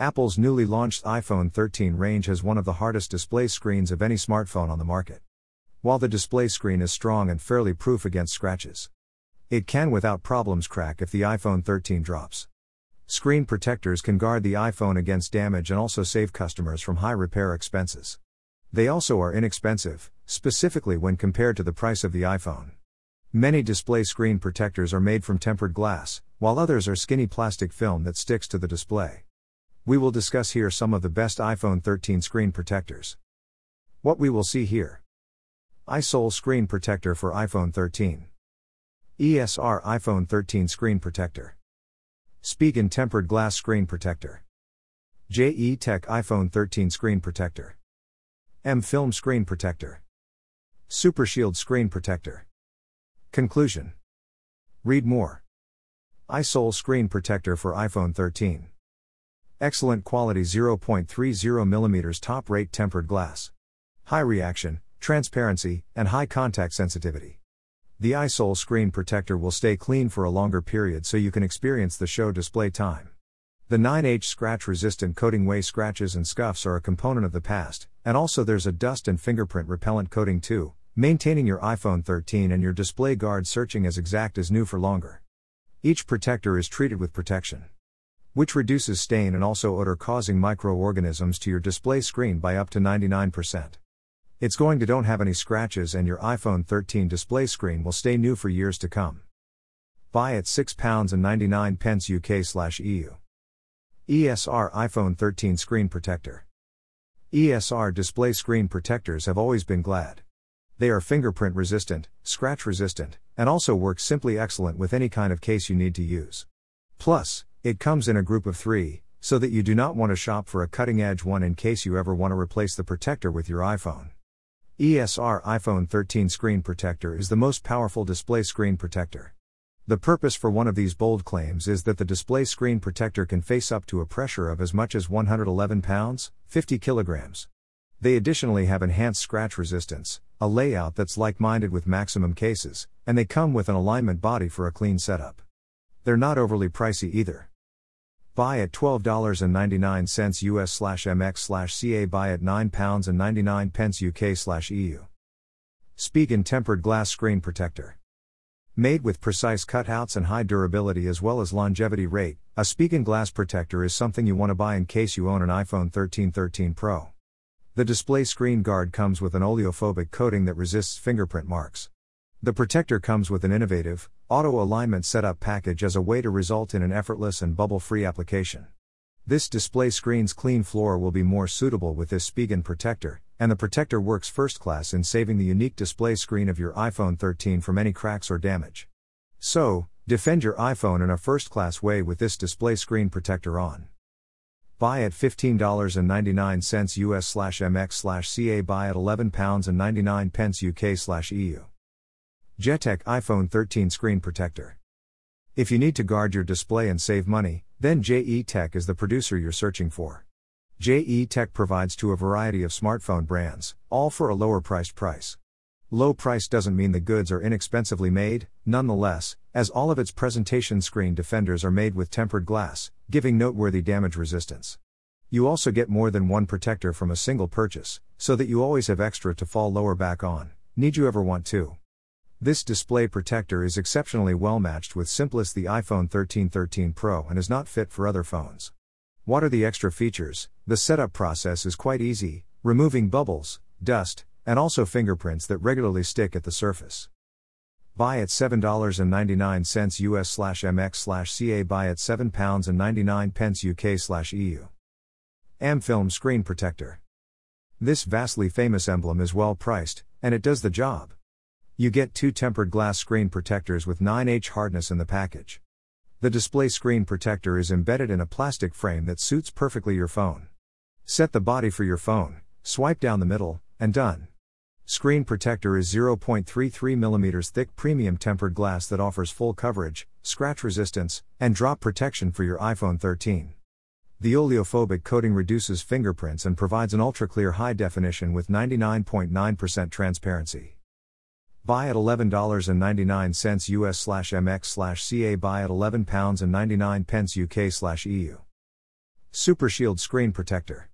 Apple's newly launched iPhone 13 range has one of the hardest display screens of any smartphone on the market. While the display screen is strong and fairly proof against scratches, it can without problems crack if the iPhone 13 drops. Screen protectors can guard the iPhone against damage and also save customers from high repair expenses. They also are inexpensive, specifically when compared to the price of the iPhone. Many display screen protectors are made from tempered glass, while others are skinny plastic film that sticks to the display. We will discuss here some of the best iPhone 13 screen protectors. What we will see here iSole Screen Protector for iPhone 13. ESR iPhone 13 Screen Protector. Spigen Tempered Glass Screen Protector. JE Tech iPhone 13 Screen Protector. Amfilm Screen Protector. Super Shield Screen Protector. Conclusion Read more. iSole Screen Protector for iPhone 13. Excellent quality 0.30mm top rate tempered glass. High reaction, transparency, and high contact sensitivity. The iSole screen protector will stay clean for a longer period so you can experience the show display time. The 9H scratch resistant coating way scratches and scuffs are a component of the past, and also there's a dust and fingerprint repellent coating too, maintaining your iPhone 13 and your display guard searching as exact as new for longer. Each protector is treated with protection which reduces stain and also odor causing microorganisms to your display screen by up to 99%. It's going to don't have any scratches and your iPhone 13 display screen will stay new for years to come. Buy at £6.99 pence UK EU. ESR iPhone 13 Screen Protector. ESR display screen protectors have always been glad. They are fingerprint resistant, scratch resistant, and also work simply excellent with any kind of case you need to use. Plus, it comes in a group of three, so that you do not want to shop for a cutting edge one in case you ever want to replace the protector with your iPhone. ESR iPhone 13 Screen Protector is the most powerful display screen protector. The purpose for one of these bold claims is that the display screen protector can face up to a pressure of as much as 111 pounds, 50 kilograms. They additionally have enhanced scratch resistance, a layout that's like minded with maximum cases, and they come with an alignment body for a clean setup. They're not overly pricey either. Buy at $12.99 US slash MX slash CA buy at £9.99 pence UK slash EU. Spigen Tempered Glass Screen Protector. Made with precise cutouts and high durability as well as longevity rate, a Spigen glass protector is something you want to buy in case you own an iPhone 13 13 Pro. The display screen guard comes with an oleophobic coating that resists fingerprint marks. The protector comes with an innovative, auto alignment setup package as a way to result in an effortless and bubble free application. This display screen's clean floor will be more suitable with this Spigen protector, and the protector works first class in saving the unique display screen of your iPhone 13 from any cracks or damage. So, defend your iPhone in a first class way with this display screen protector on. Buy at $15.99 US slash MX slash CA buy at £11.99 UK slash EU. Jetech iPhone 13 Screen Protector. If you need to guard your display and save money, then JE Tech is the producer you're searching for. JE Tech provides to a variety of smartphone brands, all for a lower priced price. Low price doesn't mean the goods are inexpensively made, nonetheless, as all of its presentation screen defenders are made with tempered glass, giving noteworthy damage resistance. You also get more than one protector from a single purchase, so that you always have extra to fall lower back on, need you ever want to. This display protector is exceptionally well matched with Simplest the iPhone 13 13 Pro and is not fit for other phones. What are the extra features? The setup process is quite easy, removing bubbles, dust, and also fingerprints that regularly stick at the surface. Buy at $7.99 US slash MX slash CA buy at £7.99 UK slash EU. Amfilm Screen Protector. This vastly famous emblem is well priced, and it does the job. You get two tempered glass screen protectors with 9H hardness in the package. The display screen protector is embedded in a plastic frame that suits perfectly your phone. Set the body for your phone, swipe down the middle, and done. Screen protector is 0.33mm thick premium tempered glass that offers full coverage, scratch resistance, and drop protection for your iPhone 13. The oleophobic coating reduces fingerprints and provides an ultra clear high definition with 99.9% transparency. Buy at $11.99 US slash MX slash CA buy at £11.99 UK slash EU. Super Shield Screen Protector.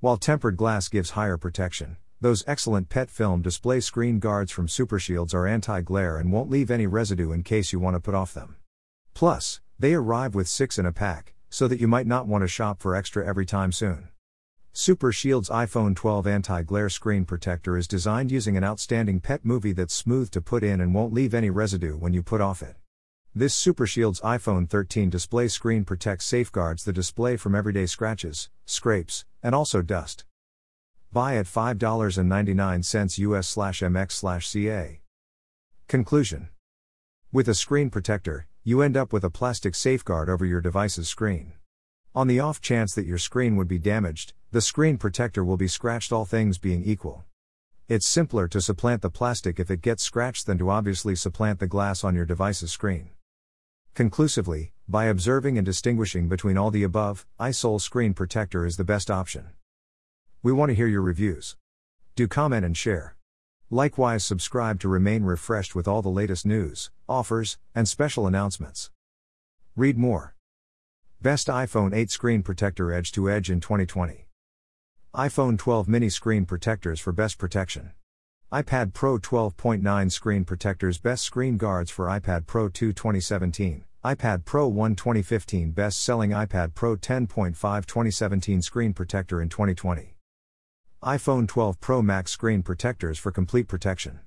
While tempered glass gives higher protection, those excellent PET film display screen guards from Super Shields are anti glare and won't leave any residue in case you want to put off them. Plus, they arrive with six in a pack, so that you might not want to shop for extra every time soon. Super Shield's iPhone 12 anti glare screen protector is designed using an outstanding PET movie that's smooth to put in and won't leave any residue when you put off it. This Super Shield's iPhone 13 display screen protects safeguards the display from everyday scratches, scrapes, and also dust. Buy at $5.99 US MX CA. Conclusion With a screen protector, you end up with a plastic safeguard over your device's screen. On the off chance that your screen would be damaged, the screen protector will be scratched, all things being equal. It's simpler to supplant the plastic if it gets scratched than to obviously supplant the glass on your device's screen. Conclusively, by observing and distinguishing between all the above, iSole Screen Protector is the best option. We want to hear your reviews. Do comment and share. Likewise, subscribe to remain refreshed with all the latest news, offers, and special announcements. Read more. Best iPhone 8 Screen Protector Edge to Edge in 2020 iPhone 12 mini screen protectors for best protection. iPad Pro 12.9 screen protectors best screen guards for iPad Pro 2 2017. iPad Pro 1 2015 best selling iPad Pro 10.5 2017 screen protector in 2020. iPhone 12 Pro Max screen protectors for complete protection.